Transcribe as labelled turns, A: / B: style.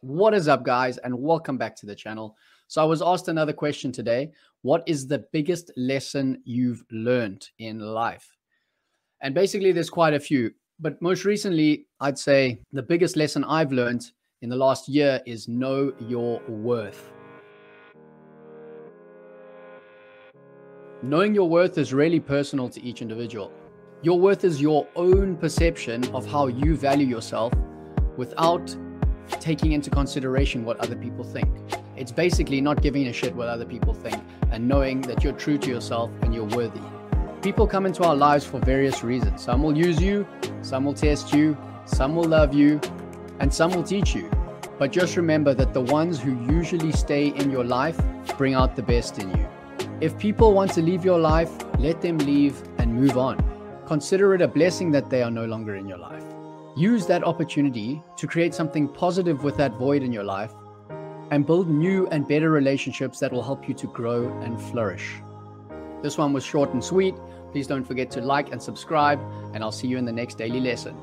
A: What is up, guys, and welcome back to the channel. So, I was asked another question today What is the biggest lesson you've learned in life? And basically, there's quite a few, but most recently, I'd say the biggest lesson I've learned in the last year is know your worth. Knowing your worth is really personal to each individual. Your worth is your own perception of how you value yourself without taking into consideration what other people think. It's basically not giving a shit what other people think and knowing that you're true to yourself and you're worthy. People come into our lives for various reasons. Some will use you, some will test you, some will love you, and some will teach you. But just remember that the ones who usually stay in your life bring out the best in you. If people want to leave your life, let them leave and move on. Consider it a blessing that they are no longer in your life. Use that opportunity to create something positive with that void in your life and build new and better relationships that will help you to grow and flourish. This one was short and sweet. Please don't forget to like and subscribe, and I'll see you in the next daily lesson.